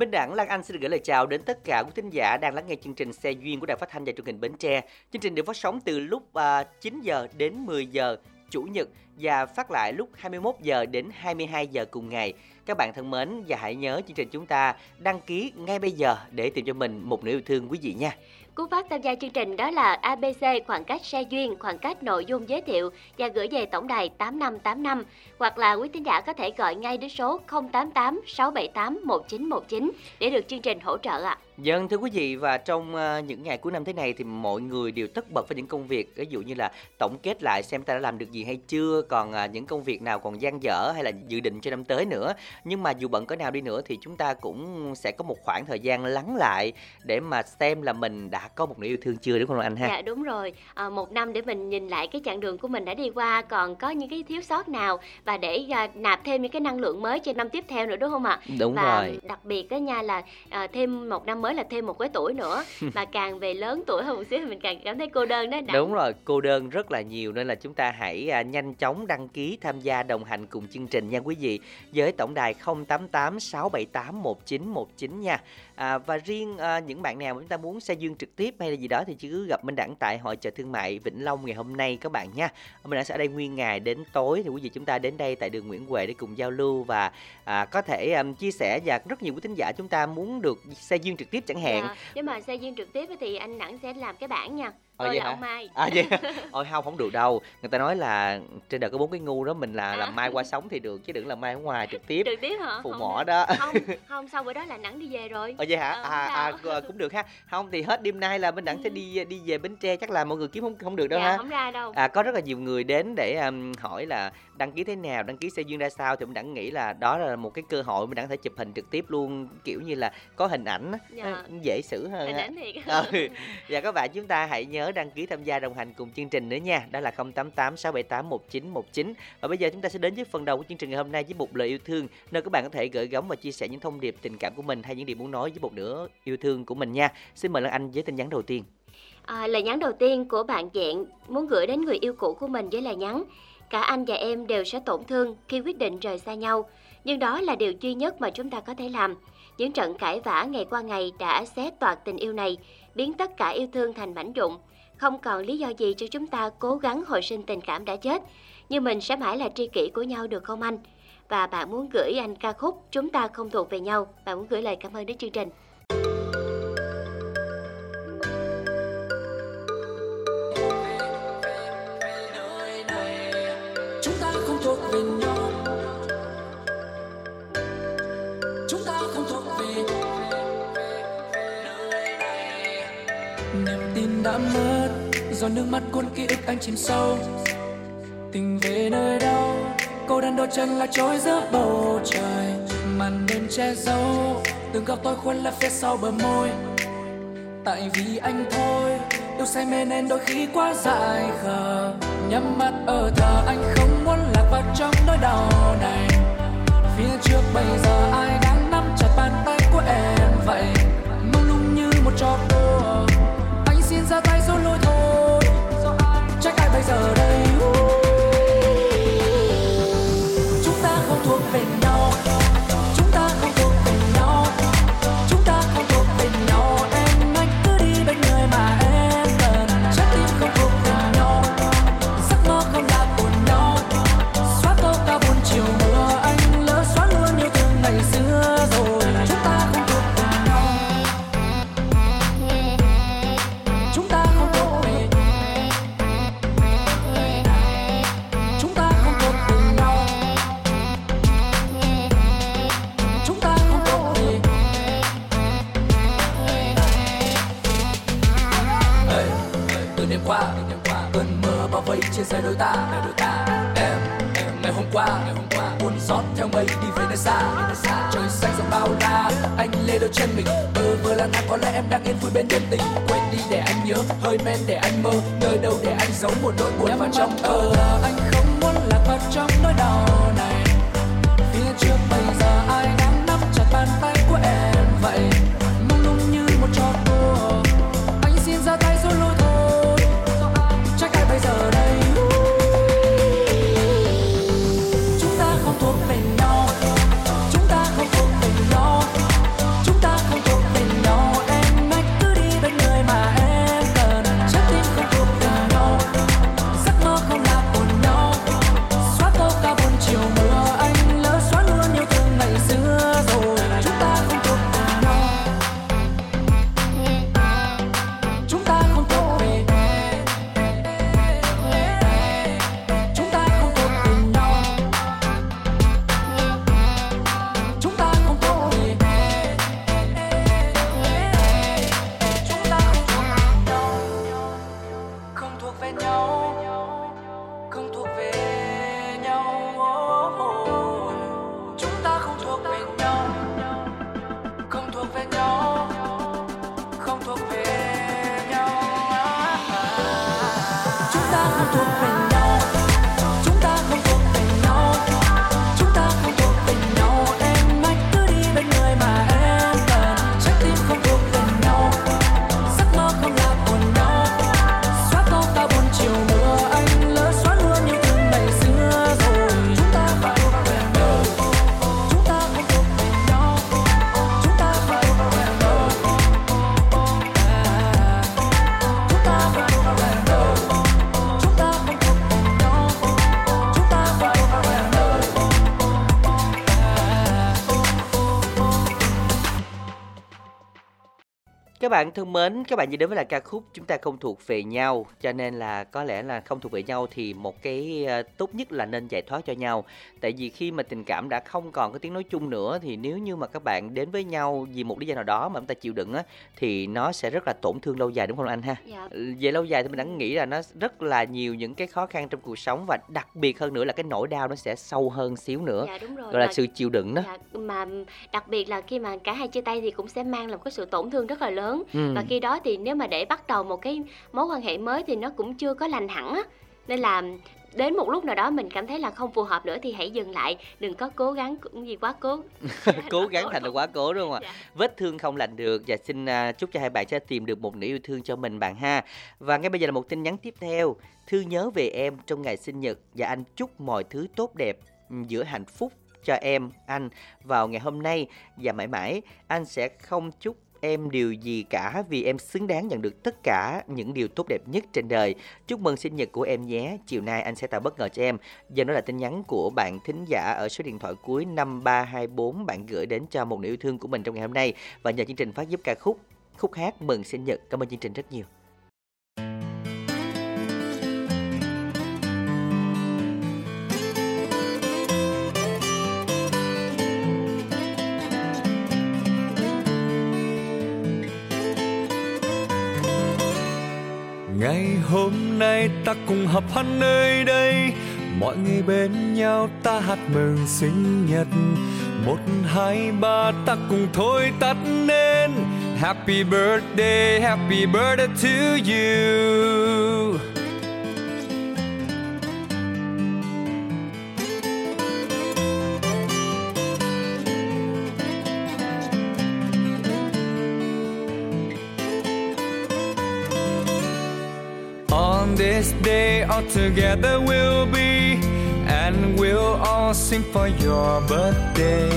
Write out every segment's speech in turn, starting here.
Minh Đẳng, Lan Anh xin được gửi lời chào đến tất cả quý thính giả đang lắng nghe chương trình Xe duyên của Đài Phát thanh và Truyền hình Bến Tre. Chương trình được phát sóng từ lúc à, 9 giờ đến 10 giờ chủ nhật và phát lại lúc 21 giờ đến 22 giờ cùng ngày. Các bạn thân mến và hãy nhớ chương trình chúng ta đăng ký ngay bây giờ để tìm cho mình một nửa yêu thương quý vị nha. Cú pháp tham gia chương trình đó là ABC khoảng cách xe duyên, khoảng cách nội dung giới thiệu và gửi về tổng đài 8585 hoặc là quý tín giả có thể gọi ngay đến số 088 678 1919 để được chương trình hỗ trợ ạ. Dân thưa quý vị và trong ờ, những ngày cuối năm thế này thì mọi người đều tất bật với những công việc ví dụ như là tổng kết lại xem ta đã làm được gì hay chưa còn ờ, những công việc nào còn dang dở hay là dự định cho năm tới nữa nhưng mà dù bận cỡ nào đi nữa thì chúng ta cũng sẽ có một khoảng thời gian lắng lại để mà xem là mình đã có một nửa yêu thương chưa đúng không anh ha Dạ đúng rồi, à, một năm để mình nhìn lại cái chặng đường của mình đã đi qua còn có những cái thiếu sót nào và để à, nạp thêm những cái năng lượng mới cho năm tiếp theo nữa đúng không ạ? đúng và rồi đặc biệt đó nha là à, thêm một năm mới là thêm một cái tuổi nữa và càng về lớn tuổi hơn một xíu thì mình càng cảm thấy cô đơn đó Đặng. Đúng rồi, cô đơn rất là nhiều nên là chúng ta hãy à, nhanh chóng đăng ký tham gia đồng hành cùng chương trình nha quý vị với tổng đài 088 678 1919 nha. À, và riêng à, những bạn nào mà chúng ta muốn xe duyên trực tiếp hay là gì đó thì cứ gặp Minh Đẳng tại hội chợ thương mại Vĩnh Long ngày hôm nay các bạn nha. Minh Đẳng sẽ ở đây nguyên ngày đến tối thì quý vị chúng ta đến đây tại đường Nguyễn Huệ để cùng giao lưu và à, có thể um, chia sẻ và rất nhiều quý thính giả chúng ta muốn được xe duyên trực tiếp chẳng hạn. Dạ, nếu mà xe duyên trực tiếp thì anh Đẳng sẽ làm cái bảng nha Ờ, tôi vậy là hả? ông Mai À vậy? Ôi không không được đâu. Người ta nói là trên đời có bốn cái ngu đó mình là À. làm mai qua sống thì được chứ đừng làm mai ở ngoài trực tiếp. trực tiếp hả Phụ Không mỏ đó. không không sau bữa đó là Đẳng đi về rồi Ờ vậy hả? Ờ, À, à sao. c- cũng được ha. Không thì hết đêm nay là bên đẳng sẽ đi đi về Bến Tre chắc là mọi người kiếm không không được đâu dạ ha. không ra đâu À, có rất là nhiều người đến để um, hỏi là đăng ký thế nào, đăng ký xe duyên ra sao thì mình đẳng nghĩ là đó là một cái cơ hội mình đẳng thể chụp hình trực tiếp luôn kiểu như là có hình ảnh Dạ. dễ xử hơn hình ảnh thiệt ừ. Và các bạn chúng ta hãy nhớ đăng ký tham gia đồng hành cùng chương trình nữa nha. Đó là 088 678 1919. Và bây giờ chúng ta sẽ đến với phần đầu của chương trình ngày hôm nay với một lời yêu thương nơi các bạn có thể gửi gắm và chia sẻ những thông điệp tình cảm của mình hay những điều muốn nói với một nửa yêu thương của mình nha. Xin mời Lan Anh với tin nhắn đầu tiên. À, lời nhắn đầu tiên của bạn Dạng muốn gửi đến người yêu cũ của mình với lời nhắn Cả anh và em đều sẽ tổn thương khi quyết định rời xa nhau. Nhưng đó là điều duy nhất mà chúng ta có thể làm. Những trận cãi vã ngày qua ngày đã xé toạc tình yêu này, Biến tất cả yêu thương thành mảnh rụng. Không còn lý do gì cho chúng ta cố gắng hồi sinh tình cảm đã chết. Nhưng mình sẽ mãi là tri kỷ của nhau được không anh? Và bạn muốn gửi anh ca khúc Chúng ta không thuộc về nhau. Bạn muốn gửi lời cảm ơn đến chương trình. Đã mất. Do nước mắt cuốn ký ức anh chìm sâu. Tình về nơi đâu, cô đơn đôi chân là trôi giữa bầu trời. Màn đêm che giấu, từng góc tôi khuôn là phía sau bờ môi. Tại vì anh thôi, yêu say mê nên đôi khi quá dại khờ. Nhắm mắt ở thờ anh không muốn lạc vào trong nỗi đau này. Phía trước bây giờ ai đang nắm chặt bàn tay của em vậy? Mông lung như một trò đùa ta để đôi ta, em em, ngày hôm qua, ngày hôm qua buồn gió theo mây đi về nơi xa. Trời xanh rộng bao la, anh lê đôi chân mình. Bơ vơ lang thang, có lẽ em đang yên vui bên nhân tình. Quên đi để anh nhớ, hơi men để anh mơ. Nơi đâu để anh giấu một nỗi buồn vào trong thơ. Anh không muốn lạc vào trong nỗi đau này. Phía trước Các bạn thân mến, các bạn vừa đến với là ca khúc chúng ta không thuộc về nhau cho nên là có lẽ là không thuộc về nhau thì một cái ờ, tốt nhất là nên giải thoát cho nhau. Tại vì khi mà tình cảm đã không còn có tiếng nói chung nữa thì nếu như mà các bạn đến với nhau vì một lý do nào đó mà chúng ta chịu đựng á thì nó sẽ rất là tổn thương lâu dài đúng không anh ha? dạ Ừ, Về lâu dài thì mình đã nghĩ là nó rất là nhiều những cái khó khăn trong cuộc sống và đặc biệt hơn nữa là cái nỗi đau nó sẽ sâu hơn xíu nữa. dạ đúng rồi Gọi là Và- sự chịu đựng đó. Dạ, mà đặc biệt là khi mà cả hai chia tay thì cũng sẽ mang lại một cái sự tổn thương rất là lớn Ừ. và khi đó thì nếu mà để bắt đầu một cái mối quan hệ mới thì nó cũng chưa có lành hẳn á. Nên là đến một lúc nào đó mình cảm thấy là không phù hợp nữa thì hãy dừng lại đừng có cố gắng cũng gì quá cố. Cố gắng thành là quá cố đúng không ạ? Dạ. vết thương không lành được và xin à, chúc cho hai bạn sẽ tìm được một nửa yêu thương cho mình bạn ha. Và ngay bây giờ là một tin nhắn tiếp theo. Thư nhớ về em trong ngày sinh nhật và anh chúc mọi thứ tốt đẹp ừ, giữa hạnh phúc cho em anh vào ngày hôm nay. Và mãi mãi anh sẽ không chúc em điều gì cả vì em xứng đáng nhận được tất cả những điều tốt đẹp nhất trên đời. Chúc mừng sinh nhật của em nhé. Chiều nay anh sẽ tạo bất ngờ cho em. Giờ đó là tin nhắn của bạn thính giả ở số điện thoại cuối 5324 bạn gửi đến cho một nữ yêu thương của mình trong ngày hôm nay và nhờ chương trình phát giúp ca khúc khúc hát mừng sinh nhật. Cảm ơn chương trình rất nhiều. Hôm nay ta cùng hợp hát nơi đây. Mọi người bên nhau ta hát mừng sinh nhật. Một, hai, ba, ta cùng thôi tắt nên happy birthday happy birthday to you. All together we'll be, and we'll all sing for your birthday.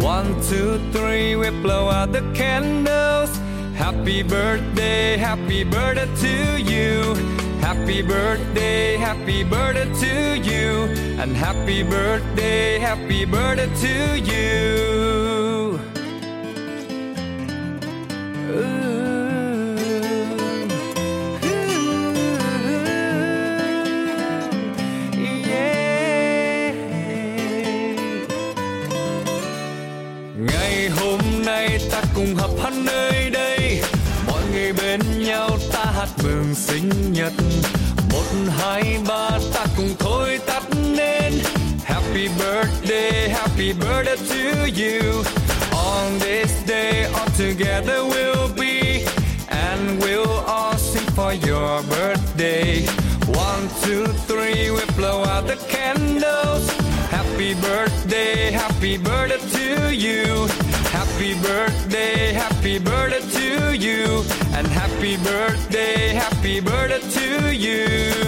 One, two, three, we blow out the candles. Happy birthday, happy birthday to you. Happy birthday, happy birthday to you. And happy birthday, happy birthday to you. Happy to you. On this day, all together we'll be, and we'll all sing for your birthday. One, two, three, we blow out the candles. Happy birthday, happy birthday to you. Happy birthday, happy birthday to you. And happy birthday, happy birthday to you.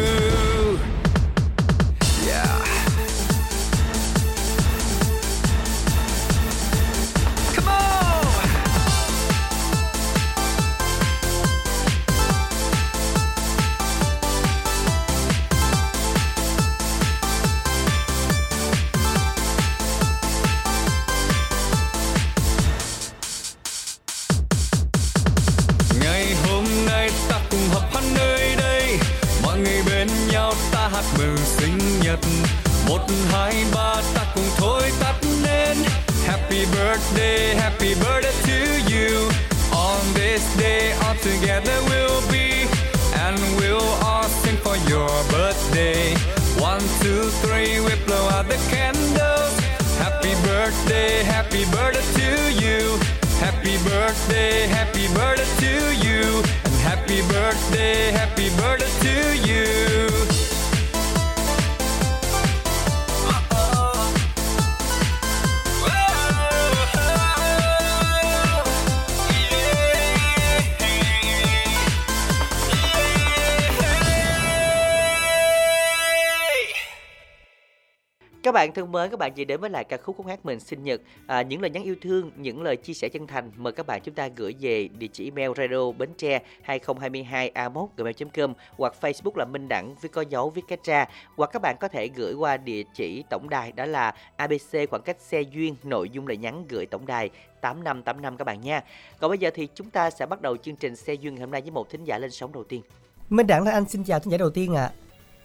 Thân mến, các bạn chỉ đến với lại ca khúc khúc hát mình sinh nhật. À, những lời nhắn yêu thương, những lời chia sẻ chân thành mời các bạn chúng ta gửi về địa chỉ email radio bến tre 2022 a gmail.com hoặc Facebook là Minh Đẳng với có dấu viết cách ra hoặc các bạn có thể gửi qua địa chỉ tổng đài đó là ABC khoảng cách xe duyên nội dung lời nhắn gửi tổng đài 8585 các bạn nha. Còn bây giờ thì chúng ta sẽ bắt đầu chương trình xe duyên ngày hôm nay với một thính giả lên sóng đầu tiên. Minh Đẳng là anh xin chào thính giả đầu tiên ạ.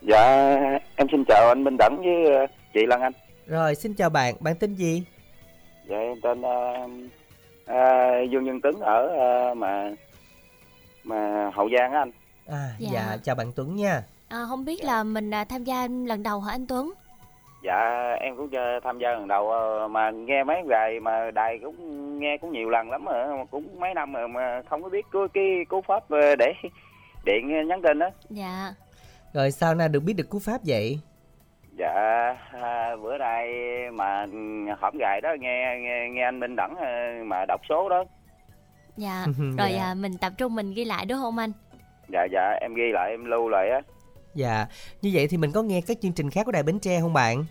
Dạ, em xin chào anh Minh Đẳng với ờ, chị Lan Anh. Rồi xin chào bạn, bạn tên gì? Dạ, em tên ờ, ờ, Dương Nhân Tuấn ở ờ, mà mà Hậu Giang á anh. À, Dạ. dạ. chào bạn Tuấn nha. À, không biết là mình à, tham gia lần đầu hả anh Tuấn? Dạ, em cũng tham gia lần đầu mà nghe mấy đài mà đài cũng nghe cũng nhiều lần lắm rồi, cũng mấy năm rồi mà không có biết cái cái cú pháp để điện nhắn tin đó. Dạ. Rồi sao nay được biết được cú pháp vậy? Dạ, à, bữa nay mà hổm gài đó nghe nghe, nghe anh Minh Đẳng ờ, mà đọc số đó. Dạ. Rồi Dạ. à, mình tập trung mình ghi lại đúng không anh? Dạ dạ, em ghi lại em lưu lại á. Dạ, như vậy thì mình có nghe các chương trình khác của Đài Bến Tre không bạn?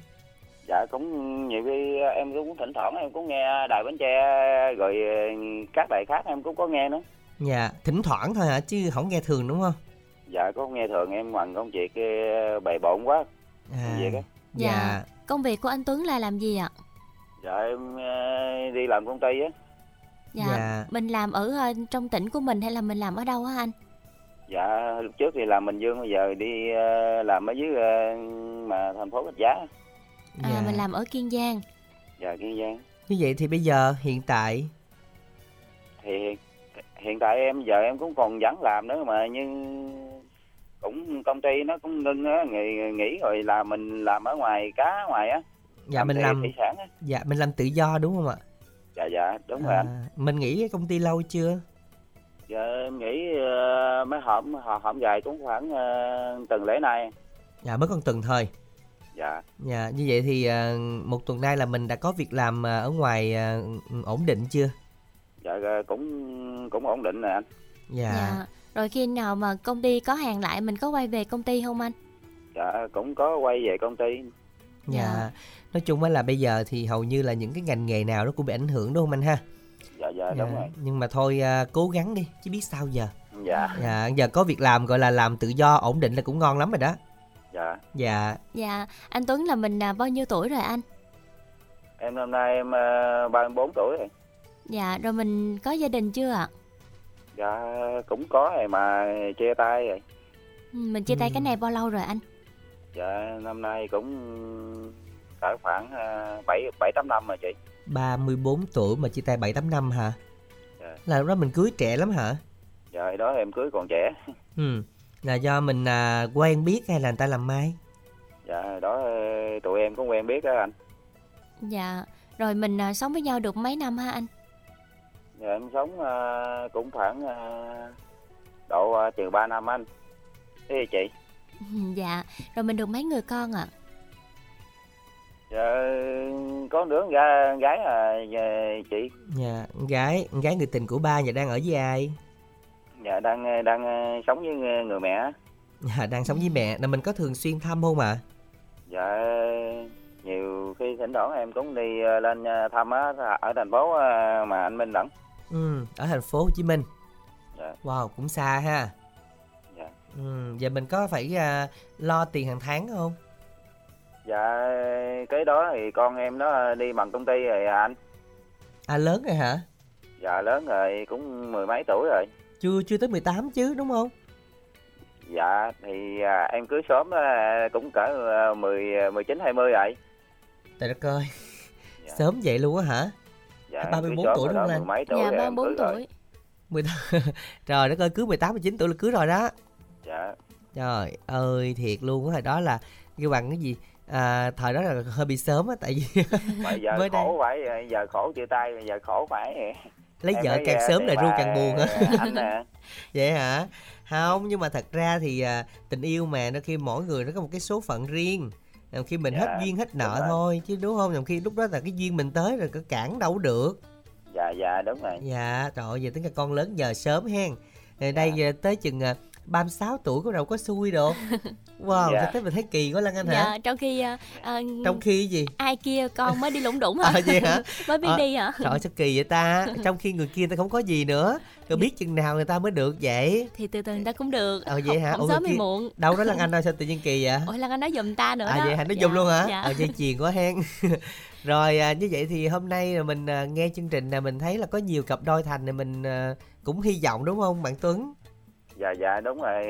Dạ cũng nhiều khi em cũng thỉnh thoảng em cũng nghe đài Bến Tre rồi ờ, các đài khác em cũng có nghe nữa. Dạ, thỉnh thoảng thôi hả chứ không nghe thường đúng không? Dạ có nghe thường em bằng công việc ờ, bề bộn quá. À, Việc á. dạ. Công việc của anh Tuấn là làm gì ạ? Dạ em ờ, đi làm công ty á. Dạ. Dạ. Mình làm ở à, trong tỉnh của mình hay là mình làm ở đâu á anh? Dạ lúc trước thì làm Bình Dương bây giờ đi ờ, làm ở dưới ờ, mà thành phố Rạch Giá. À, dạ. mình làm ở Kiên Giang. Dạ Kiên Giang. Như vậy thì bây giờ hiện tại Thì hiện tại em giờ em cũng còn vẫn làm nữa mà nhưng cũng công ty nó cũng ngưng á nghỉ, nghỉ rồi là mình làm ở ngoài cá ngoài á dạ mình làm thủy sản á dạ mình làm tự do đúng không ạ? dạ dạ đúng rồi anh À, mình nghỉ cái công ty lâu chưa? giờ em nghĩ ờ, mấy hổm họ hổm dài cũng khoảng uh, tuần lễ nay Dạ mới còn tuần thôi. dạ Dạ, như vậy thì à, một tuần nay là mình đã có việc làm à, ở ngoài à, ổn định chưa? dạ cũng cũng ổn định rồi anh Dạ. Dạ. Rồi khi nào mà công ty có hàng lại mình có quay về công ty không anh? dạ cũng có quay về công ty Dạ. Dạ. Nói chung á là bây giờ thì hầu như là những cái ngành nghề nào nó cũng bị ảnh hưởng đúng không anh ha? dạ dạ đúng rồi Nhưng mà thôi à, cố gắng đi, chứ biết sao giờ. dạ Dạ, giờ có việc làm gọi là làm tự do ổn định là cũng ngon lắm rồi đó. dạ Dạ, Dạ. Anh Tuấn là mình à, bao nhiêu tuổi rồi anh? em năm nay em uh, 34 tuổi rồi Dạ. Rồi mình có gia đình chưa ạ? Dạ cũng có rồi mà chia tay rồi Ừ, Mình chia tay Ừ. cái này bao lâu rồi anh? dạ năm nay cũng cỡ khoảng ờ, bảy bảy tám năm rồi chị 34 tuổi mà chia tay 7 8 năm hả? Dạ. Là lúc đó mình cưới trẻ lắm hả? dạ đó em cưới còn trẻ Ừ. là do mình à, quen biết hay là người ta làm mai dạ đó ờ, tụi em cũng quen biết đó anh Dạ. Rồi mình à, sống với nhau được mấy năm ha anh? Dạ, em sống ờ, cũng khoảng ờ, độ ờ, chừng 3 năm anh. Thế thì chị? Dạ. Rồi mình được mấy người con ạ? dạ, có đứa con gái, gái à dạ, chị. Dạ con gái con gái người tình của ba nhà đang ở với ai? Dạ đang đang sống với người mẹ. Dạ đang sống với mẹ. Là mình có thường xuyên thăm không ạ? Dạ nhiều khi thỉnh thoảng em cũng đi lên thăm á ở thành phố mà anh Minh lẫn ừ ở thành phố Hồ Chí Minh. Dạ. Wow cũng xa ha. Dạ. Ừ giờ mình có phải à, lo tiền hàng tháng không? Dạ cái đó thì con em nó đi bằng công ty rồi à anh. À lớn rồi hả? Dạ lớn rồi cũng mười mấy tuổi rồi. Chưa chưa tới 18 chứ đúng không? Dạ thì à, em cưới sớm đó, cũng cỡ à, mười mười chín hai mươi rồi. Trời đất ơi Dạ. sớm vậy luôn á hả dạ À, em 34 cưới sớm tuổi đúng không mấy tuổi Dạ rồi em 34 cưới rồi. tuổi. 18 trời đất ơi cưới 18 19 tuổi là cưới rồi đó. Dạ. Trời ơi thiệt luôn á hồi đó là kêu bằng cái gì? À, thời đó là hơi bị sớm á tại vì mà giờ Mới đây. khổ phải giờ khổ chia tay giờ khổ phải. Lấy Em vợ càng à, sớm là ru càng buồn á. vậy hả? Không nhưng mà thật ra thì à, tình yêu mà đôi khi mỗi người nó có một cái số phận riêng Nhiều khi mình Dạ, hết duyên hết nợ rồi. thôi chứ đúng không? Nhiều khi lúc đó là cái duyên mình tới rồi có cản đâu được. Dạ dạ đúng rồi. Dạ trời ơi giờ tính là con lớn giờ sớm hen. Đây Dạ. à, tới chừng à, 36 tuổi có đâu có xui đâu wow Dạ. thế mình thấy kỳ quá Lan Anh hả Dạ, trong khi à, à, trong khi gì ai kia con mới đi lủng đủng hả? à vậy hả mới biết Ờ, đi hả? trời ơi, sao kỳ vậy ta trong khi người kia người ta không có gì nữa rồi biết chừng nào người ta mới được vậy Thì từ từ người ta cũng được. Ờ, vậy hả? Không Ủa, sớm thì muộn. đâu đó Lan Anh đâu sao tự nhiên kỳ vậy Ôi Lan Anh nói giùm ta nữa à đó. vậy hả nó Dạ, dùng luôn hả Dạ. ờ dây chuyền quá hen rồi à, như vậy thì hôm nay là mình à, nghe chương trình là mình thấy là có nhiều cặp đôi thành này mình à, cũng hy vọng đúng không bạn Tuấn dạ dạ đúng rồi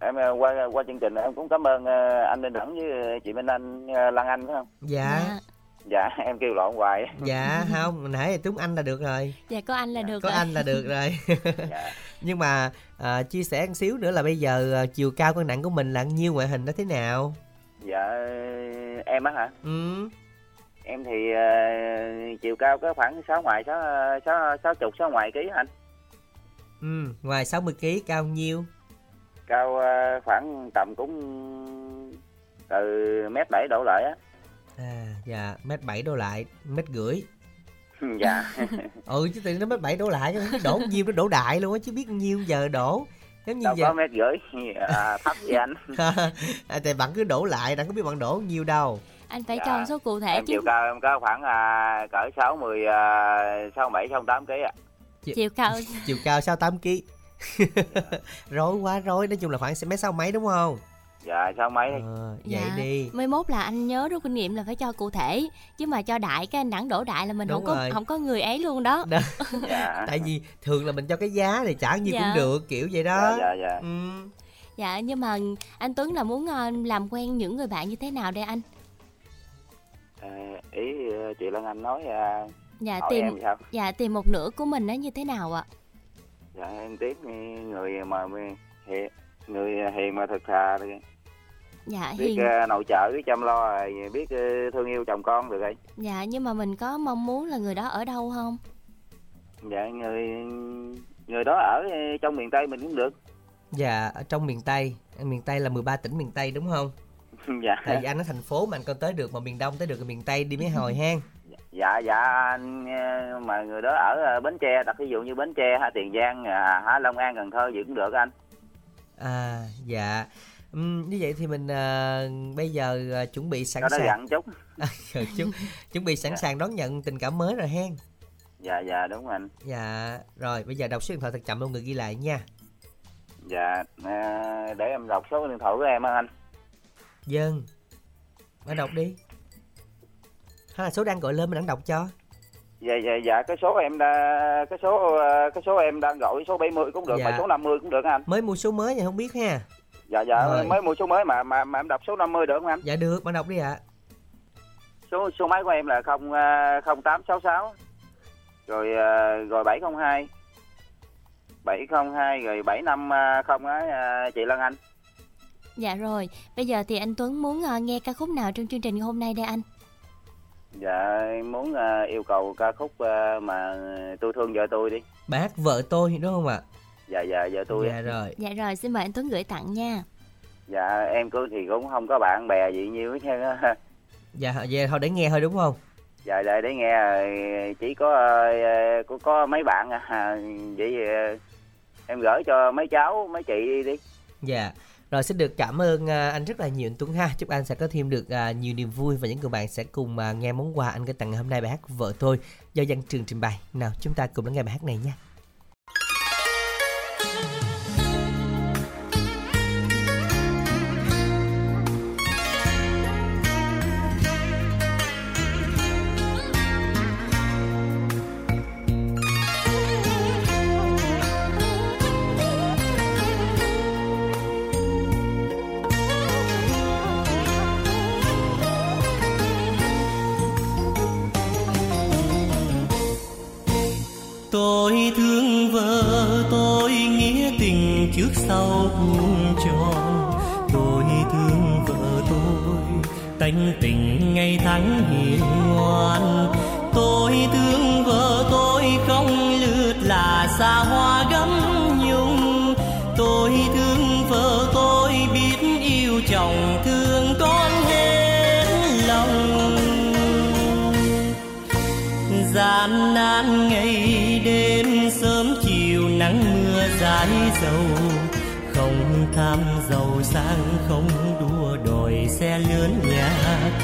em ờ, qua qua chương trình em cũng cảm ơn ờ, anh Đinh Đẳng với chị Minh Anh ờ, Lan Anh phải không? Dạ. Dạ. dạ em kêu lộn hoài. Dạ không mình hãy Tuấn Anh là được rồi. Dạ có anh là được có rồi. anh là được rồi. Dạ. Nhưng mà à, chia sẻ một xíu nữa là bây giờ à, chiều cao cân nặng của mình là nhiêu ngoại hình nó thế nào? Dạ em á hả? Ừ. Em thì ờ, chiều cao có khoảng sáu ngoài sáu sáu sáu chục sáu ngoài ký anh? Ừ ngoài 60 kg cao nhiêu cao ờ, khoảng tầm cũng từ mét bảy đổ lại á. À dạ mét bảy đổ lại mét rưỡi. Dạ. Ừ chứ tự nó mét bảy đổ lại đổ nhiêu nó đổ đại luôn á chứ biết nhiêu giờ đổ. Giống như đâu giờ có mét rưỡi. À, thấp vậy anh. À, thì bạn cứ đổ lại bạn có biết bạn đổ nhiêu đâu. Anh phải Dạ. cho số cụ thể em chứ. chiều cao em có khoảng à, cỡ sáu mươi à, sáu bảy sáu tám ký ạ. Chiều cao. Chiều cao 68 kg rối quá rối nói chung là khoảng mét sáu mấy đúng không dạ sáu mấy ờ, vậy Dạ. đi Mai mốt là anh nhớ rút kinh nghiệm là phải cho cụ thể chứ mà cho đại cái anh đẳng đổ đại là mình Đúng không có rồi. không có người ấy luôn đó. Đó. dạ tại vì thường là mình cho cái giá thì trả nhiêu Dạ. cũng được kiểu vậy đó dạ dạ dạ ừ. Dạ nhưng mà anh Tuấn là muốn ờ, làm quen những người bạn như thế nào đây anh? à, ý ờ, chị Lan Anh nói à, Dạ tìm em sao dạ tìm một nửa của mình nó như thế nào ạ? Dạ em tiếp người mà hiền người hiền mà thực thà thì Dạ biết hiền. ờ, nội trợ biết chăm lo rồi biết ờ, thương yêu chồng con được rồi Dạ nhưng mà mình có mong muốn là người đó ở đâu không? dạ người người đó ở trong miền tây mình cũng được. Dạ ở trong miền tây. Miền tây là 13 tỉnh miền tây đúng không? Dạ. Tại vì anh ở thành phố mà anh còn tới được mà miền đông tới được miền tây đi mấy hồi hen dạ dạ anh ờ, mà người đó ở ờ, bến tre đặt ví dụ như bến tre hay tiền giang à, hả long an cần thơ gì cũng được anh. À dạ. Ừm, như vậy thì mình à, bây giờ à, chuẩn bị sẵn sàng. dặn chút. Ừ, chuẩn, chuẩn bị sẵn Dạ. sàng đón nhận tình cảm mới rồi hen. Dạ dạ đúng anh. Dạ rồi bây giờ đọc số điện thoại thật chậm luôn người ghi lại nha. Dạ à, để em đọc số điện thoại của em á anh. Dân bạn đọc đi hay là số đang gọi lên mình đang đọc cho. Dạ dạ dạ cái số em đã cái số ờ, cái số em đang gọi số 70 cũng được Dạ. mà số 50 cũng được anh? Mới mua số mới vậy không biết ha. Dạ dạ Rồi. mới mua số mới mà mà mà em đọc số 50 được không anh? Dạ được bạn đọc đi ạ. Số số máy của em là không ờ, không tám sáu sáu. Rồi ờ, rồi bảy không hai. Bảy không hai rồi bảy năm không á chị Lan Anh. Dạ rồi, bây giờ thì anh Tuấn muốn uh, nghe ca khúc nào trong chương trình hôm nay đây anh? Dạ em muốn uh, yêu cầu ca khúc uh, mà tôi thương vợ tôi đi. Bài hát vợ tôi đúng không ạ? Dạ dạ vợ tôi. Dạ rồi. Dạ rồi, xin mời anh Tuấn gửi tặng nha. Dạ em cứ thì cũng không có bạn bè gì nhiều hết trơn á. Dạ dạ thôi để nghe thôi đúng không? Dạ để để nghe chỉ có uh, có, có mấy bạn à vậy uh, em gửi cho mấy cháu mấy chị đi. Dạ. Rồi xin được cảm ơn à, anh rất là nhiều anh Tuấn ha. Chúc anh sẽ có thêm được à, nhiều niềm vui và những người bạn sẽ cùng à, nghe món quà anh gửi tặng ngày hôm nay bài hát vợ tôi do Văn Trường trình bày. Nào, chúng ta cùng lắng nghe bài hát này nha.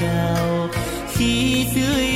Cao. Khi dưới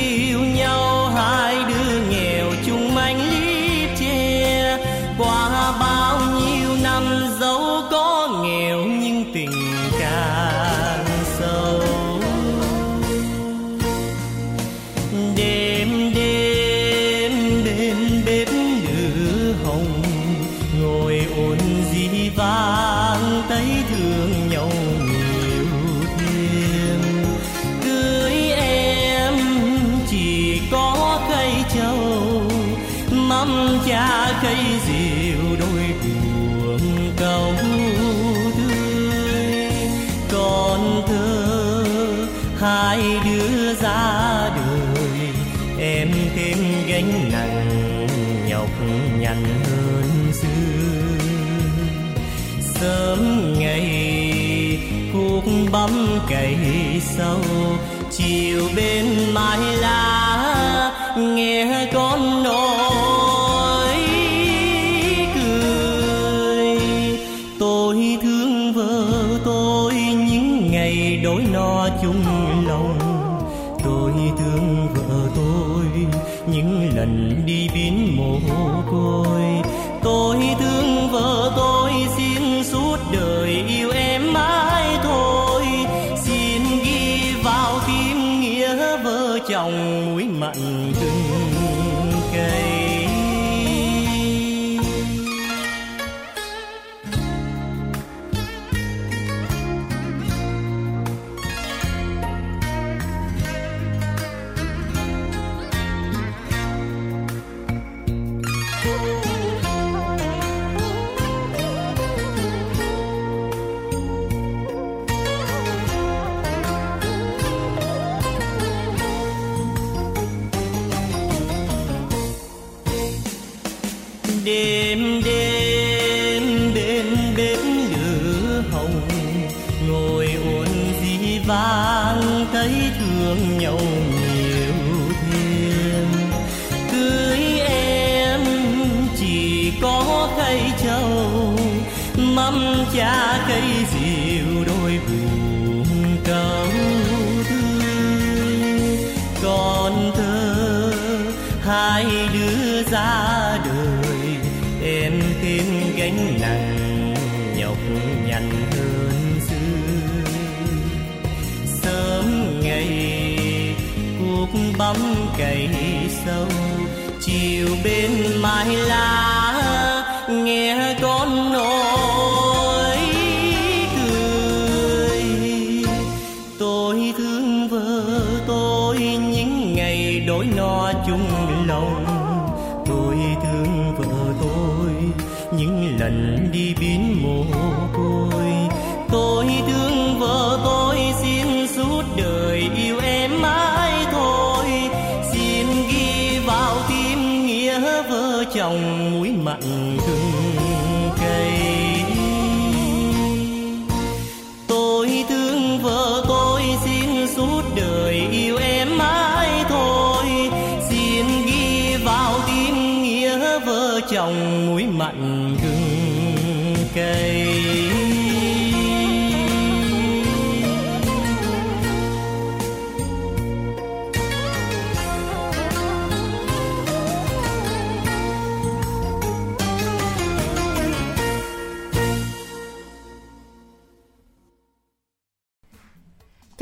cây sâu chiều bên mái lá nghe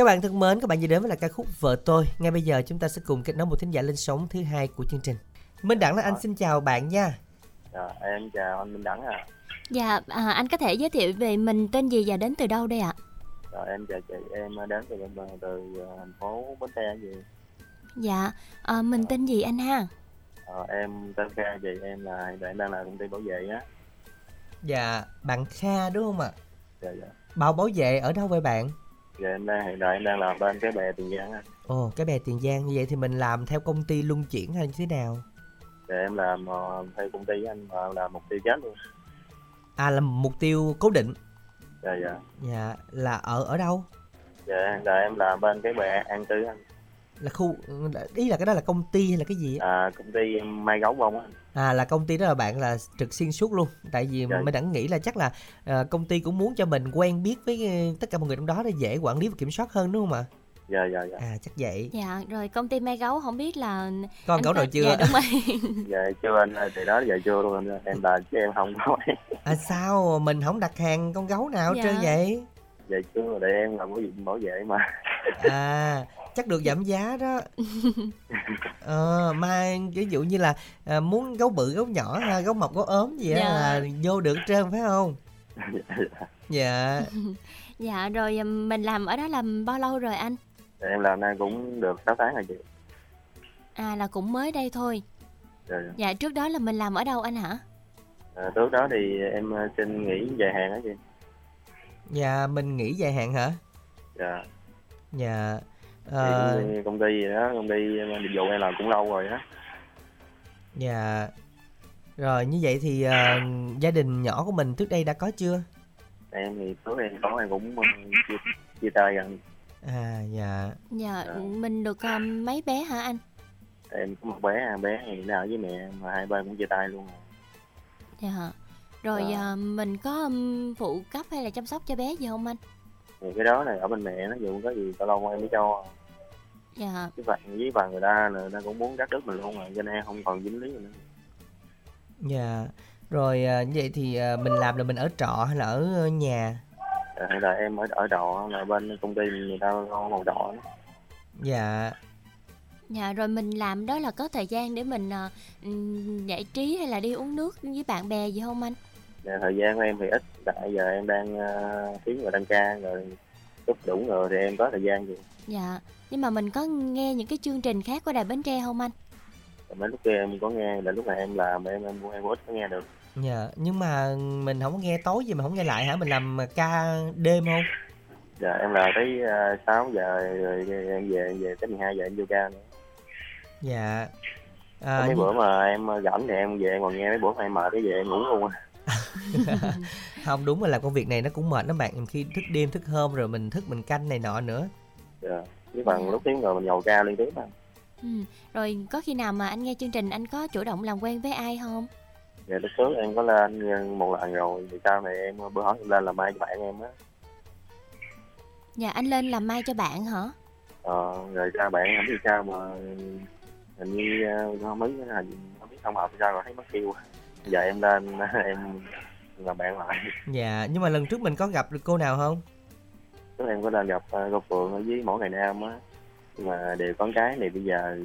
bạn thân mến, các bạn vừa đến với là ca khúc Vợ tôi. Ngay bây giờ chúng ta sẽ cùng kết nối một thính giả lên sóng thứ hai của chương trình. Minh Đẳng là anh xin chào bạn nha. Dạ, em chào anh Minh Đẳng à. Dạ, à, anh có thể giới thiệu về mình tên gì và đến từ đâu đây ạ? Dạ, em chào chị, em đến từ bên từ ờ, thành phố Bến Tre gì. Dạ, à, mình tên gì anh ha? Ờ, em tên Kha chị, em là hiện tại đang là công ty bảo vệ á. Dạ, bạn Kha đúng không ạ? Dạ dạ. Bảo bảo vệ ở đâu vậy bạn? Dạ em đang hiện tại em đang làm bên cái bè Tiền Giang á. Ồ, cái bè Tiền Giang như vậy thì mình làm theo công ty luân chuyển hay như thế nào? Dạ em làm uh, theo công ty anh mà làm mục tiêu chết luôn. À là mục tiêu cố định. Dạ dạ. Dạ, là ở ở đâu? Dạ tại em làm bên cái bè An Tư anh. Là khu ý là cái đó là công ty hay là cái gì? á? À công ty may gấu bông á. À là công ty đó là bạn là trực xuyên suốt luôn. Tại vì Dạ. mình đã nghĩ là chắc là ờ, công ty cũng muốn cho mình quen biết với ờ, tất cả mọi người trong đó để dễ quản lý và kiểm soát hơn đúng không ạ? Dạ dạ dạ. À chắc vậy. Dạ, rồi công ty me gấu không biết là Con gấu nào chưa? Dạ đúng rồi. Dạ chưa anh ơi, thì đó dạ chưa luôn anh. Em là chứ em không có. À sao mình không đặt hàng con gấu nào hết Dạ. trơn vậy? dạ chưa để em làm cái gì bảo vệ mà. À chắc được giảm giá đó. Ờ mà ví dụ như là à, muốn gấu bự gấu nhỏ ha, gấu mập gấu ốm gì á Dạ. là vô được trơn phải không? dạ, dạ. Rồi mình làm ở đó làm bao lâu rồi anh? Dạ, em làm nay cũng được 6 tháng rồi chị. À là cũng mới đây thôi. Dạ, dạ. Dạ, trước đó là mình làm ở đâu anh hả? À, trước đó thì em ờ, xin nghỉ dài hạn đó chị. Dạ mình nghỉ dài hạn hả? Dạ. Dạ. Thì Ờ, công ty, gì đó, công ty em dịch vụ em làm cũng lâu rồi á. dạ. Rồi như vậy thì ờ, gia đình nhỏ của mình trước đây đã có chưa? Em thì trước em có em cũng ờ, chia, chia tay gần. À dạ. Dạ, Dạ. mình được ừm, mấy bé hả anh? Em có một bé, à, bé thì nó ở với mẹ mà hai bên cũng chia tay luôn. rồi. Dạ. Rồi à, mình có ừm, phụ cấp hay là chăm sóc cho bé gì không anh? Thì cái đó này ở bên mẹ nó dù có gì tao lâu em mới cho. Dạ. Chứ bạn với bà người ta người ta cũng muốn cắt đứt mình luôn rồi cho nên không còn dính lý nữa. Dạ. Rồi à, như vậy thì à, mình làm là mình ở trọ hay là ở nhà? Dạ, hiện tại em ở ở trọ mà bên công ty người ta có một trọ đó. Dạ. Dạ rồi mình làm đó là có thời gian để mình ừm, giải trí hay là đi uống nước với bạn bè gì không anh? Dạ, thời gian của em thì ít tại giờ em đang uh, tiếng rồi đăng ca rồi lúc đủ rồi thì em có thời gian gì Dạ. Nhưng mà mình có nghe những cái chương trình khác của Đài Bến Tre không anh? Mấy lúc kia em có nghe là lúc này em làm em em em có ít có nghe được Dạ. Nhưng mà mình không có nghe tối gì mà không nghe lại hả? Mình làm ca đêm không? dạ em làm tới uh, 6 giờ rồi em về em về tới 12 giờ em vô ca nữa Dạ. Có À, mấy như- bữa mà em rảnh thì em về em còn nghe mấy bữa mà em mệt cái về em ngủ luôn á không đúng là làm công việc này nó cũng mệt lắm bạn khi thức đêm thức hôm rồi mình thức mình canh này nọ nữa dạ với bằng lúc tiếng rồi mình nhầu ca liên tiếp mà Ừ. Rồi có khi nào mà anh nghe chương trình anh có chủ động làm quen với ai không? dạ lúc trước em có lên một lần rồi thì sau này em bữa hỏi em lên làm mai cho bạn em á Dạ anh lên làm mai cho bạn hả? ờ, rồi ra bạn không biết sao mà hình như không biết hình không biết không hợp sao rồi thấy mất tiêu giờ em lên em làm bạn lại dạ nhưng mà lần trước mình có gặp được cô nào không Trước em có lên gặp uh, cô Phượng ở với mỗi ngày Nam á mà đều con cái này bây giờ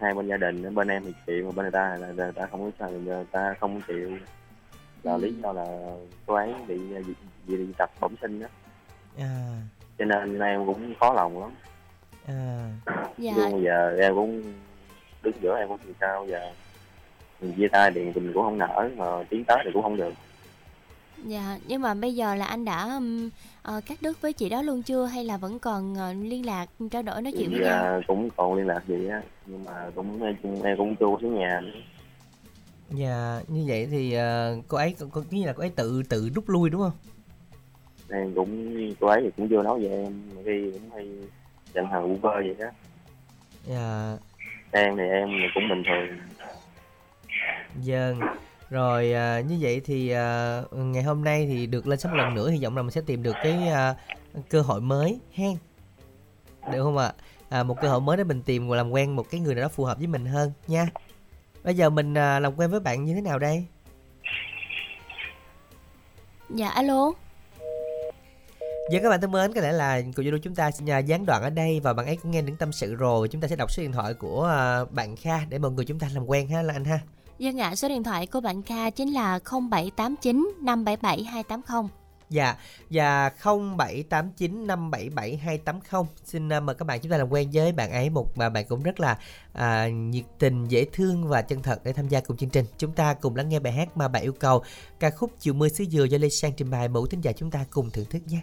hai bên gia đình bên em thì chịu mà bên người ta là người ta không có sao người ta không chịu. Là lý do là cô ấy bị uh, dị, dị, dị tật bẩm sinh á. À. Cho nên em cũng khó lòng lắm. À. Dạ. nhưng bây giờ em cũng đứng giữa em cũng làm sao giờ? Mình chia tay thì mình cũng không nở mà tiến tới thì cũng không được Dạ, nhưng mà bây giờ là anh đã ừm, ờ, cắt đứt với chị đó luôn chưa hay là vẫn còn ờ, liên lạc trao đổi nói chuyện với nhau? giờ cũng còn liên lạc gì á nhưng mà cũng em, cũng chưa xuống nhà nữa. Dạ, như vậy thì uh, cô ấy có như là cô ấy tự tự rút lui đúng không? em cũng cô ấy thì cũng vô nói về em khi cũng hay giận hờn vu vơ vậy đó Dạ, em thì em thì cũng bình thường vâng. Rồi à, như vậy thì à, ngày hôm nay thì được lên sóng lần nữa hy vọng là mình sẽ tìm được cái à, cơ hội mới hen. Được không ạ? À, một cơ hội mới để mình tìm và làm quen một cái người nào đó phù hợp với mình hơn nha. Bây giờ mình à, làm quen với bạn như thế nào đây? Dạ alo. Dạ các bạn thân mến, có lẽ là cuộc lưu chúng ta sẽ à, gián đoạn ở đây và bạn ấy cũng nghe những tâm sự rồi. Chúng ta sẽ đọc số điện thoại của à, bạn Kha để mọi người chúng ta làm quen ha là anh ha. Dân ạ, số điện thoại của bạn Kha chính là 0789 577 280. Dạ, và 0789 577280. Xin à, mời các bạn chúng ta làm quen với bạn ấy Một mà bạn cũng rất là à, nhiệt tình, dễ thương và chân thật để tham gia cùng chương trình Chúng ta cùng lắng nghe bài hát mà bạn yêu cầu Ca khúc Chiều mưa xứ dừa do Lê Sang trình bày Mẫu thính giả chúng ta cùng thưởng thức nhé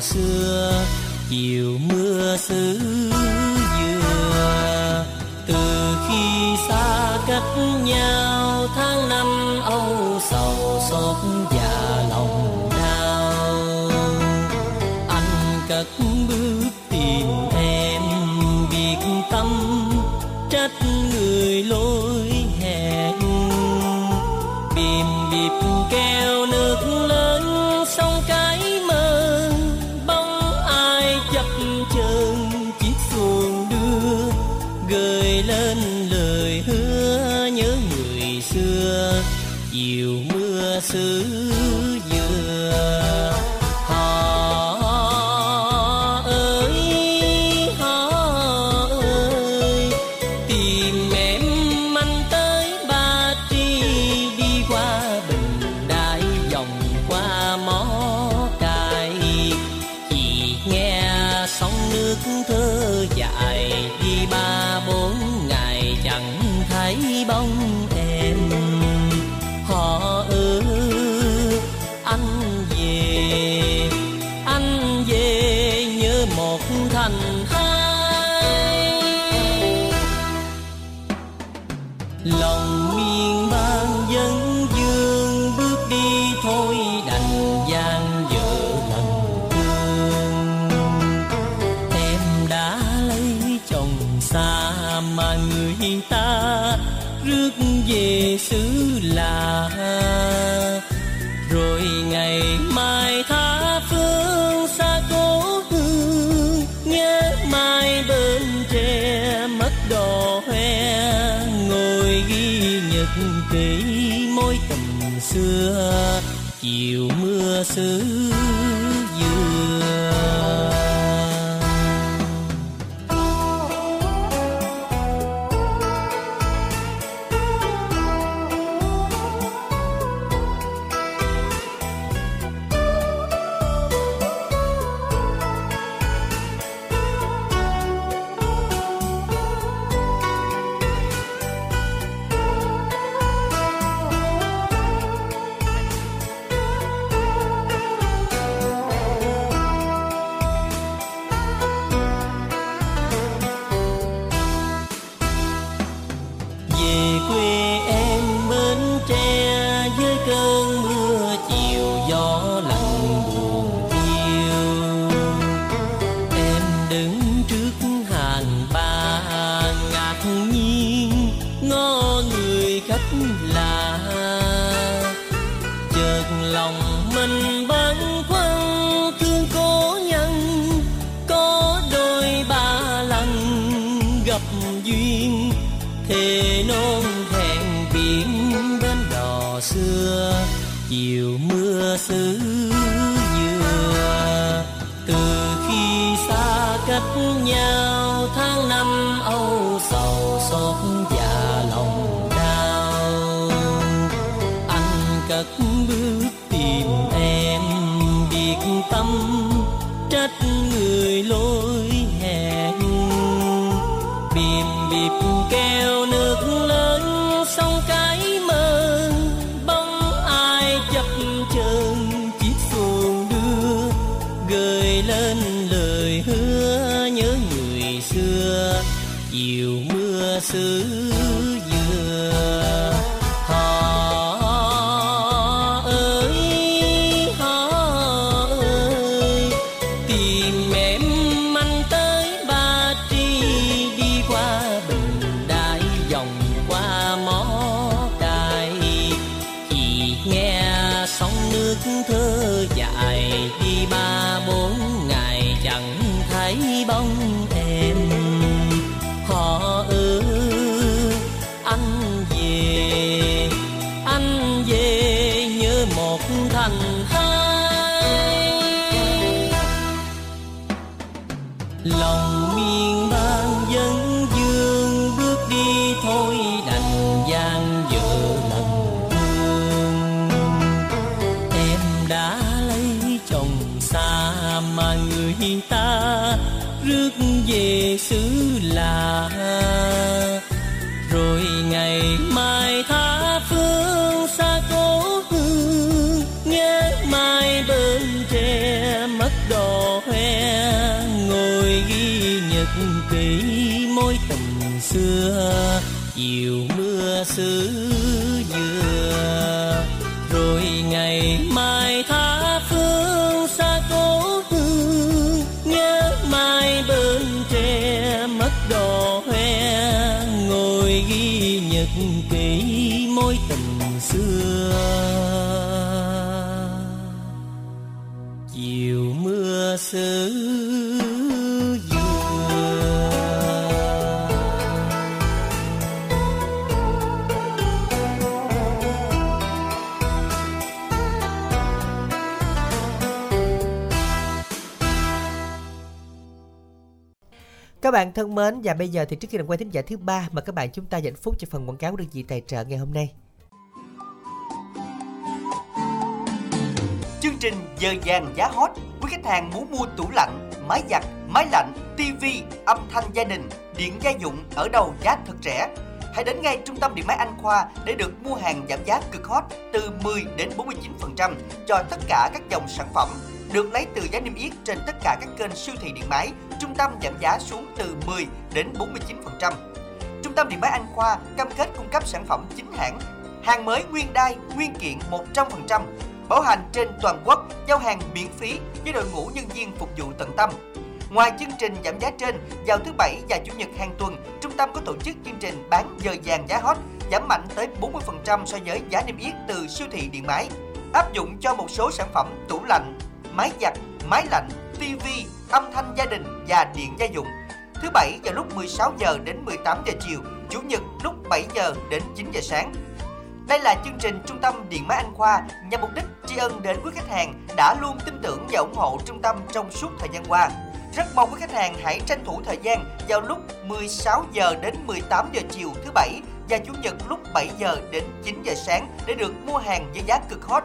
xưa chiều mưa xứ dừa. Từ khi xa cách nhau ghi ký mối tình xưa chiều mưa xưa mưa xứ Các bạn thân mến, và bây giờ thì trước khi làm quen thính giả thứ ba mà các bạn chúng ta dành phút cho phần quảng cáo được gì tài trợ ngày hôm nay. Chương trình giờ vàng giá hot, quý khách hàng muốn mua tủ lạnh, máy giặt, máy lạnh, tivi, âm thanh gia đình, điện gia dụng ở đâu giá thật rẻ. Hãy đến ngay trung tâm điện máy Anh Khoa để được mua hàng giảm giá cực hot từ 10 đến 49% cho tất cả các dòng sản phẩm được lấy từ giá niêm yết trên tất cả các kênh siêu thị điện máy. Trung tâm giảm giá xuống từ 10 đến 49%. Trung tâm điện máy Anh Khoa cam kết cung cấp sản phẩm chính hãng, hàng mới nguyên đai, nguyên kiện 100%, bảo hành trên toàn quốc, giao hàng miễn phí với đội ngũ nhân viên phục vụ tận tâm. Ngoài chương trình giảm giá trên, vào thứ bảy và chủ nhật hàng tuần, trung tâm có tổ chức chương trình bán giờ vàng giá hot giảm mạnh tới 40% so với giá niêm yết từ siêu thị điện máy. Áp dụng cho một số sản phẩm tủ lạnh, máy giặt, máy lạnh, tivi, âm thanh gia đình và điện gia dụng. Thứ bảy vào lúc 16 giờ đến 18 giờ chiều, chủ nhật lúc 7 giờ đến 9 giờ sáng. Đây là chương trình Trung tâm Điện máy Anh Khoa nhằm mục đích tri ân đến quý khách hàng đã luôn tin tưởng và ủng hộ trung tâm trong suốt thời gian qua. Rất mong quý khách hàng hãy tranh thủ thời gian vào lúc 16 giờ đến 18 giờ chiều thứ bảy và chủ nhật lúc 7 giờ đến 9 giờ sáng để được mua hàng với giá cực hot.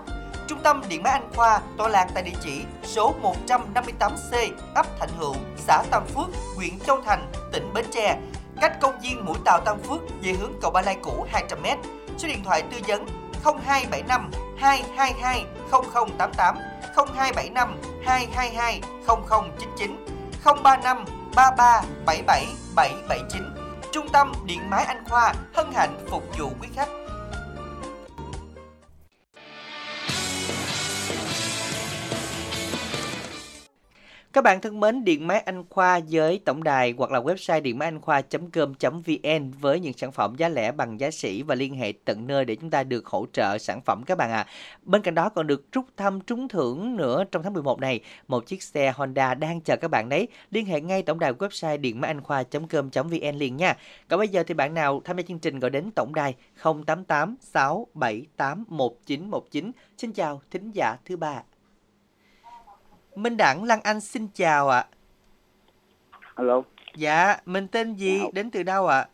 Trung tâm Điện máy Anh Khoa tọa lạc tại địa chỉ số 158C, ấp Thạnh Hữu, xã Tam Phước, huyện Châu Thành, tỉnh Bến Tre, cách công viên Mũi Tàu Tam Phước về hướng cầu Ba Lai cũ 200m. Số điện thoại tư vấn 0275 222 0088 0275 222 0099 035 33 77 779 Trung tâm Điện máy Anh Khoa hân hạnh phục vụ quý khách. Các bạn thân mến, Điện Máy Anh Khoa với tổng đài hoặc là website điện máy anh khoa.com.vn với những sản phẩm giá lẻ bằng giá sỉ và liên hệ tận nơi để chúng ta được hỗ trợ sản phẩm các bạn ạ. À. Bên cạnh đó còn được trúc thăm trúng thưởng nữa trong tháng 11 này, một chiếc xe Honda đang chờ các bạn đấy. Liên hệ ngay tổng đài website điện máy anh khoa.com.vn liền nha. Còn bây giờ thì bạn nào tham gia chương trình gọi đến tổng đài 088 678 1919. Xin chào thính giả thứ ba. Minh Đẳng Lan Anh xin chào ạ. Alo. Dạ, mình tên gì, Dạ. đến từ đâu ạ?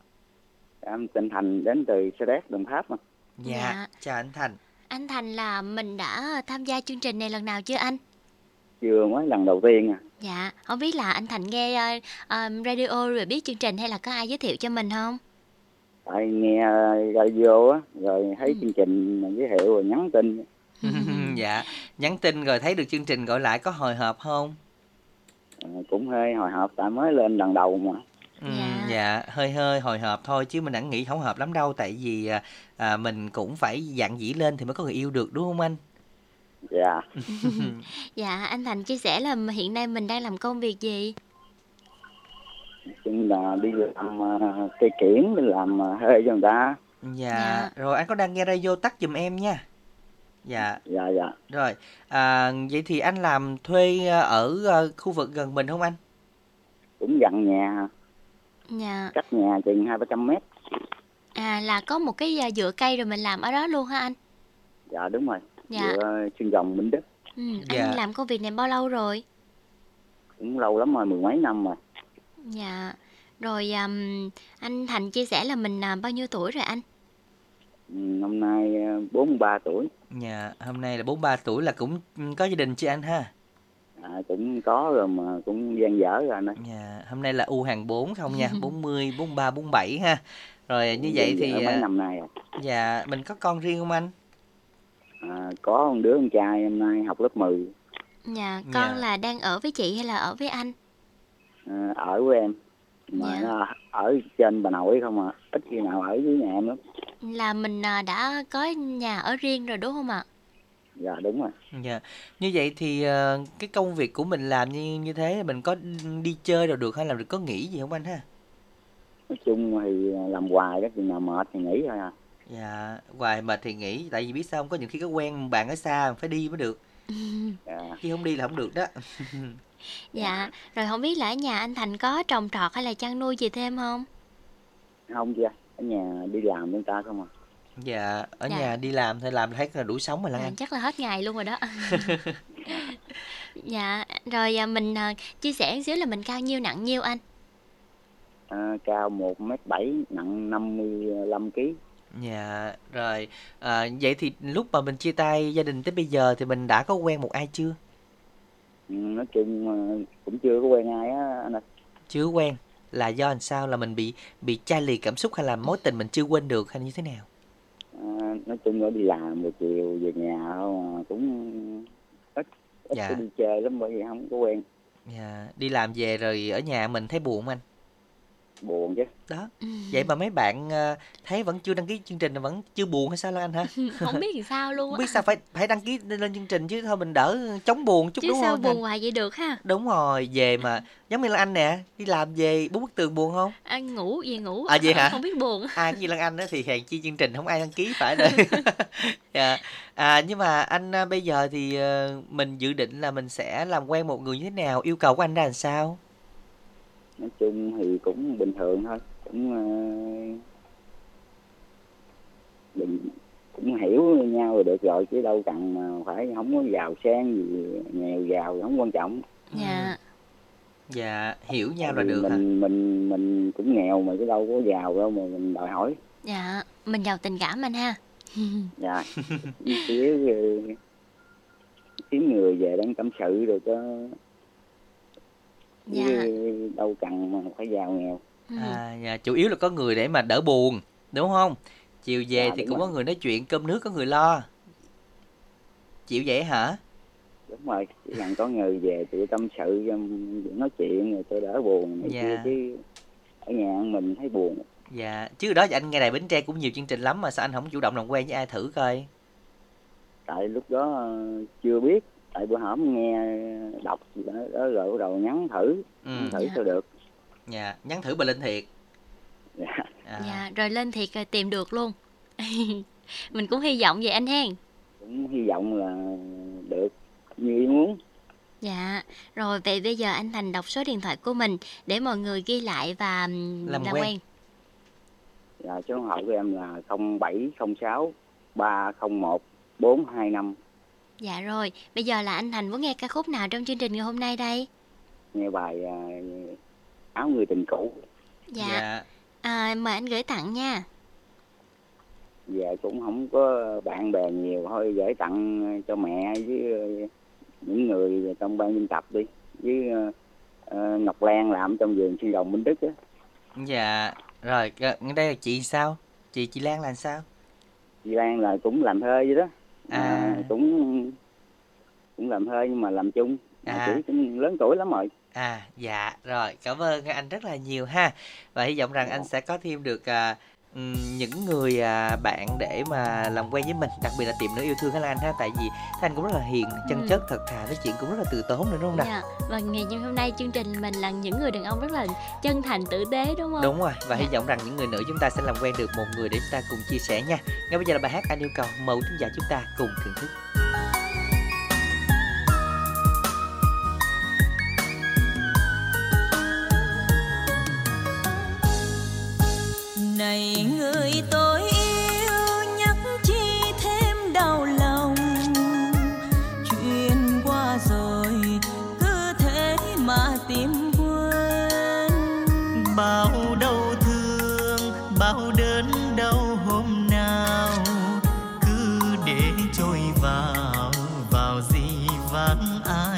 Em tên Thành đến từ Sa Đéc, Đồng Tháp mà. Dạ, Dạ. chào anh Thành. Anh Thành là mình đã tham gia chương trình này lần nào chưa anh? Vừa mới lần đầu tiên à. Dạ, không biết là anh Thành nghe ờ, ờ, radio rồi biết chương trình hay là có ai giới thiệu cho mình không? Tại nghe radio á, rồi thấy chương trình giới thiệu rồi nhắn tin. dạ, nhắn tin rồi thấy được chương trình gọi lại có hồi hộp không? À, cũng hơi hồi hộp tại mới lên lần đầu mà. Ừ, dạ. hơi hơi hồi hộp thôi chứ mình đã nghĩ không hợp lắm đâu tại vì à, à, mình cũng phải dạn dĩ lên thì mới có người yêu được đúng không anh? Dạ. Dạ, anh Thành chia sẻ là hiện nay mình đang làm công việc gì? Chung là đi làm à, cây kiển, đi làm à, thuê cho người ta. Dạ, rồi anh có đang nghe radio tắt giùm em nha. Dạ. Dạ, dạ. Rồi, à, vậy thì anh làm thuê à, ở à, khu vực gần mình không anh? Cũng gần nhà, Dạ, cách nhà chừng hai ba trăm mét. à là có một cái à, dựa cây rồi mình làm ở đó luôn hả anh? Dạ, đúng rồi. Dạ. Vừa xuyên dòng Minh Đức. Ừ, Dạ. anh làm công việc này bao lâu rồi? Cũng lâu lắm rồi, mười mấy năm rồi. Dạ, rồi um, anh Thành chia sẻ là mình à, bao nhiêu tuổi rồi anh? Ừ, Năm nay à, 43 tuổi. Dạ, hôm nay là 43 tuổi là cũng có gia đình chưa anh ha? À, cũng có rồi mà cũng gian dở rồi anh ơi. Dạ, hôm nay là U hàng 4 không nha, 40, 43, 47 ha. Rồi như vậy thì dở mấy năm nay rồi. dạ, mình có con riêng không anh? À, có một đứa con trai hôm nay học lớp 10 Dạ, con Dạ. là đang ở với chị hay là ở với anh? à, ở với em mà Dạ. nó ở trên bà nội không à ít khi nào ở với nhà em lắm Là mình à, đã có nhà ở riêng rồi đúng không ạ? dạ đúng rồi Dạ. Như vậy thì ờ, cái công việc của mình làm như như thế mình có đi chơi rồi được hay là được có nghỉ gì không anh ha? nói chung thì làm hoài đó chừng nào mệt thì nghỉ thôi à Dạ, hoài mệt thì nghỉ tại vì biết sao không có những khi có quen bạn ở xa phải đi mới được. dạ. Chứ không đi là không được đó. Dạ, rồi không biết là ở nhà anh Thành có trồng trọt hay là chăn nuôi gì thêm không? không chưa ở nhà đi làm với người ta không à Dạ, ở Dạ. nhà đi làm thôi làm thấy là đủ sống rồi là À, anh. chắc là hết ngày luôn rồi đó. dạ, rồi à, mình à, chia sẻ một xíu là mình cao nhiêu nặng nhiêu anh? à, cao một mét bảy nặng 55 kg Dạ, rồi à, vậy thì lúc mà mình chia tay gia đình tới bây giờ thì mình đã có quen một ai chưa? Nói chung à, cũng chưa có quen ai á anh ơi Chưa quen là do làm sao là mình bị bị chai lì cảm xúc hay là mối tình mình chưa quên được hay như thế nào? à, nói chung là đi làm rồi chiều về nhà không à, cũng ít ít Dạ. đi chơi lắm bởi vì không có quen Dạ, đi làm về rồi ở nhà mình thấy buồn không anh? Buồn chứ Đó. Vậy mà mấy bạn ờ, thấy vẫn chưa đăng ký chương trình là vẫn chưa buồn hay sao Lan Anh hả? không biết làm sao luôn Không á. biết sao phải phải đăng ký lên chương trình chứ thôi mình đỡ chống buồn chút Chứ đúng sao không? buồn Thành? hoài vậy được ha? Đúng rồi, về mà giống như Lan Anh nè, đi làm về bốn bức tường buồn không? Anh ngủ về ngủ. À vậy hả? Không biết buồn. Ai như Lan Anh á thì hèn chi chương trình không ai đăng ký phải rồi. dạ. À nhưng mà anh à, bây giờ thì ờ, mình dự định là mình sẽ làm quen một người như thế nào, yêu cầu của anh ra làm sao? Nói chung thì cũng bình thường thôi cũng ờ, bình cũng hiểu nhau rồi được rồi chứ đâu cần mà phải không có giàu sang gì nghèo giàu không quan trọng Dạ. Dạ, hiểu nhau là được hả? mình mình mình cũng nghèo mà chứ đâu có giàu đâu mà mình đòi hỏi Dạ, mình giàu tình cảm anh ha. dạ ờ, kiếm người về đang tâm sự rồi cho Dạ. chứ đâu cần mà phải giàu nghèo À, dạ, chủ yếu là có người để mà đỡ buồn, đúng không? Chiều về Dạ, thì cũng rồi. có người nói chuyện, cơm nước có người lo. Chịu vậy hả? đúng rồi chỉ cần có người về tự tâm sự cho nói chuyện rồi tôi đỡ buồn Dạ. kia chứ ở nhà mình thấy buồn Dạ, chứ đó anh nghe đài Bến Tre cũng nhiều chương trình lắm mà sao anh không chủ động làm quen với ai thử coi? tại lúc đó ờ, chưa biết tại bữa hổm nghe đọc gì đó, đó rồi bắt đầu nhắn thử Ừ. nhắn thử Dạ. sao được Dạ, nhắn thử bà Linh thiệt. dạ À, Dạ, rồi lên thiệt rồi tìm được luôn. Mình cũng hy vọng vậy anh hen. cũng hy vọng là được như ý muốn Dạ, rồi vậy bây giờ anh Thành đọc số điện thoại của mình để mọi người ghi lại và Làm làm quen. quen. dạ số điện thoại của em là 0706 301 425 Dạ rồi, bây giờ là anh Thành muốn nghe ca khúc nào trong chương trình ngày hôm nay đây? nghe bài à, áo người tình cũ Dạ, dạ. à, mời anh gửi tặng nha. dạ cũng không có bạn bè nhiều thôi gửi tặng cho mẹ với ờ, những người trong ban biên tập đi với ờ, Ngọc Lan làm trong vườn xương rồng Minh Đức á Dạ. Rồi, đây là chị sao? Chị chị Lan là sao? chị Lan là cũng làm thơ vậy đó À. cũng cũng làm thơ nhưng mà làm chung À. tuổi cũng lớn tuổi lắm rồi À, dạ. Rồi, cảm ơn anh rất là nhiều ha. Và hy vọng rằng anh sẽ có thêm được à, ừm, những người à, bạn để mà làm quen với mình, đặc biệt là tiệm nữ yêu thương Thái Lan ha. Tại vì Thái Anh cũng rất là hiền, chân Ừ. chất, thật thà, nói chuyện cũng rất là từ tốn nữa đúng không nào? Dạ, và ngày hôm nay chương trình mình là những người đàn ông rất là chân thành tử tế đúng không? Đúng rồi, và hy Dạ. vọng rằng những người nữ chúng ta sẽ làm quen được một người để chúng ta cùng chia sẻ nha. Ngay bây giờ là bài hát anh yêu cầu, mời thính giả chúng ta cùng thưởng thức. này gì vắng ai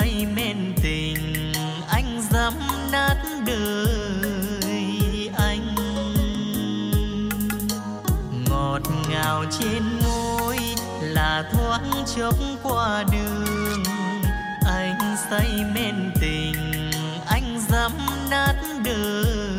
say men tình, anh dám nát đời anh. Ngọt ngào trên môi là thoáng chốc qua đường, anh say men tình, anh dám nát đời.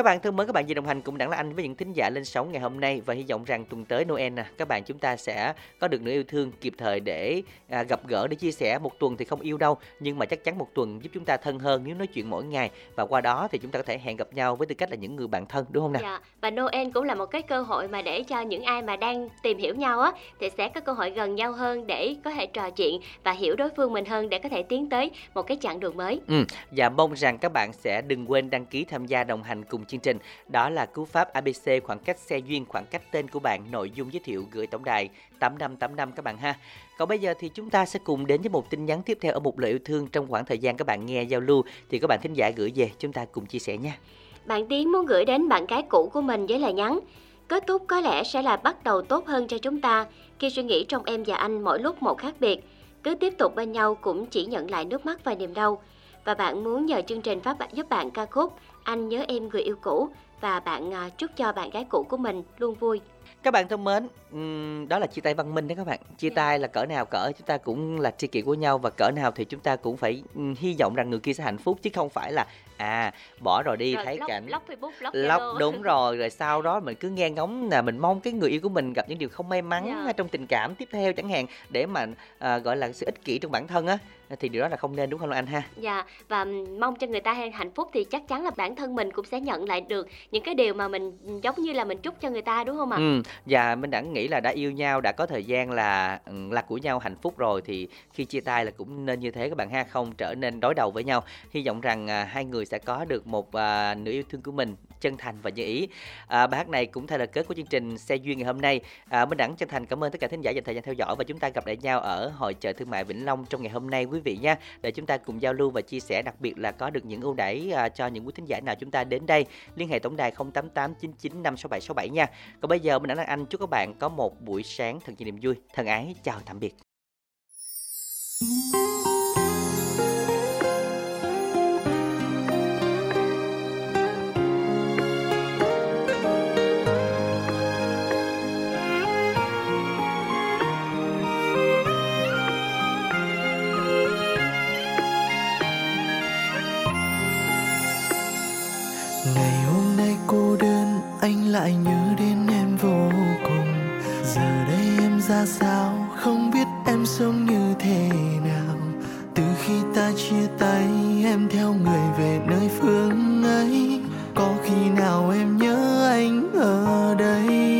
Các bạn thân mến, các bạn vừa đồng hành cùng Đặng Lan Anh với những thính giả lên sóng ngày hôm nay và hy vọng rằng tuần tới Noel nè, các bạn chúng ta sẽ có được nửa yêu thương kịp thời để à, gặp gỡ để chia sẻ. Một tuần thì không yêu đâu, nhưng mà chắc chắn một tuần giúp chúng ta thân hơn nếu nói chuyện mỗi ngày và qua đó thì chúng ta có thể hẹn gặp nhau với tư cách là những người bạn thân đúng không nào? Dạ, và Noel cũng là một cái cơ hội mà để cho những ai mà đang tìm hiểu nhau á thì sẽ có cơ hội gần nhau hơn để có thể trò chuyện và hiểu đối phương mình hơn để có thể tiến tới một cái chặng đường mới. Ừ, và mong rằng các bạn sẽ đừng quên đăng ký tham gia đồng hành cùng chương trình. Đó là cú pháp ABC khoảng cách xe duyên, khoảng cách tên của bạn, nội dung giới thiệu gửi tổng đài 8585 các bạn ha. Còn bây giờ thì chúng ta sẽ cùng đến với một tin nhắn tiếp theo ở một lời yêu thương trong khoảng thời gian các bạn nghe giao lưu thì các bạn thính giả gửi về chúng ta cùng chia sẻ nha. Bạn Tiến muốn gửi đến bạn gái cũ của mình với lời nhắn. Kết thúc có lẽ sẽ là bắt đầu tốt hơn cho chúng ta khi suy nghĩ trong em và anh mỗi lúc một khác biệt. Cứ tiếp tục bên nhau cũng chỉ nhận lại nước mắt và niềm đau. Và bạn muốn nhờ chương trình phát bạn giúp bạn ca khúc anh nhớ em người yêu cũ và bạn à, chúc cho bạn gái cũ của mình luôn vui. Các bạn thân mến, đó là chia tay văn minh đó các bạn. Chia tay là cỡ nào cỡ chúng ta cũng là tri kỷ của nhau và cỡ nào thì chúng ta cũng phải hy vọng rằng người kia sẽ hạnh phúc chứ không phải là à bỏ rồi đi Rồi thấy lóc, cảnh lóc Facebook, lóc đúng rồi rồi sau đó mình cứ nghe ngóng là mình mong cái người yêu của mình gặp những điều không may mắn Dạ. trong tình cảm tiếp theo chẳng hạn để mà à, gọi là sự ích kỷ trong bản thân á thì điều đó là không nên đúng không anh ha Dạ và mong cho người ta hạnh phúc thì chắc chắn là bản thân mình cũng sẽ nhận lại được những cái điều mà mình giống như là mình chúc cho người ta đúng không ạ? Ừ, và mình đã nghĩ là đã yêu nhau, đã có thời gian là là của nhau hạnh phúc rồi thì khi chia tay là cũng nên như thế các bạn ha, không trở nên đối đầu với nhau. Hy vọng rằng à, hai người sẽ có được một à, nửa yêu thương của mình chân thành và như ý. À, bài hát này cũng thay lời kết của chương trình xe duyên ngày hôm nay. À, Minh Đẳng chân thành cảm ơn tất cả thính giả dành thời gian theo dõi và chúng ta gặp lại nhau ở hội chợ thương mại Vĩnh Long trong ngày hôm nay quý quý vị nha. Để chúng ta cùng giao lưu và chia sẻ đặc biệt là có được những ưu đãi à, cho những quý thính giả nào chúng ta đến đây. Liên hệ tổng đài 0889956767 nha. Còn bây giờ mình đã là anh chúc các bạn có một buổi sáng thật nhiều niềm vui. Thân ái chào tạm biệt. Anh lại nhớ đến em vô cùng. Giờ đây em ra sao, không biết em sống như thế nào. Từ khi ta chia tay, em theo người về nơi phương ấy. Có khi nào em nhớ anh ở đây?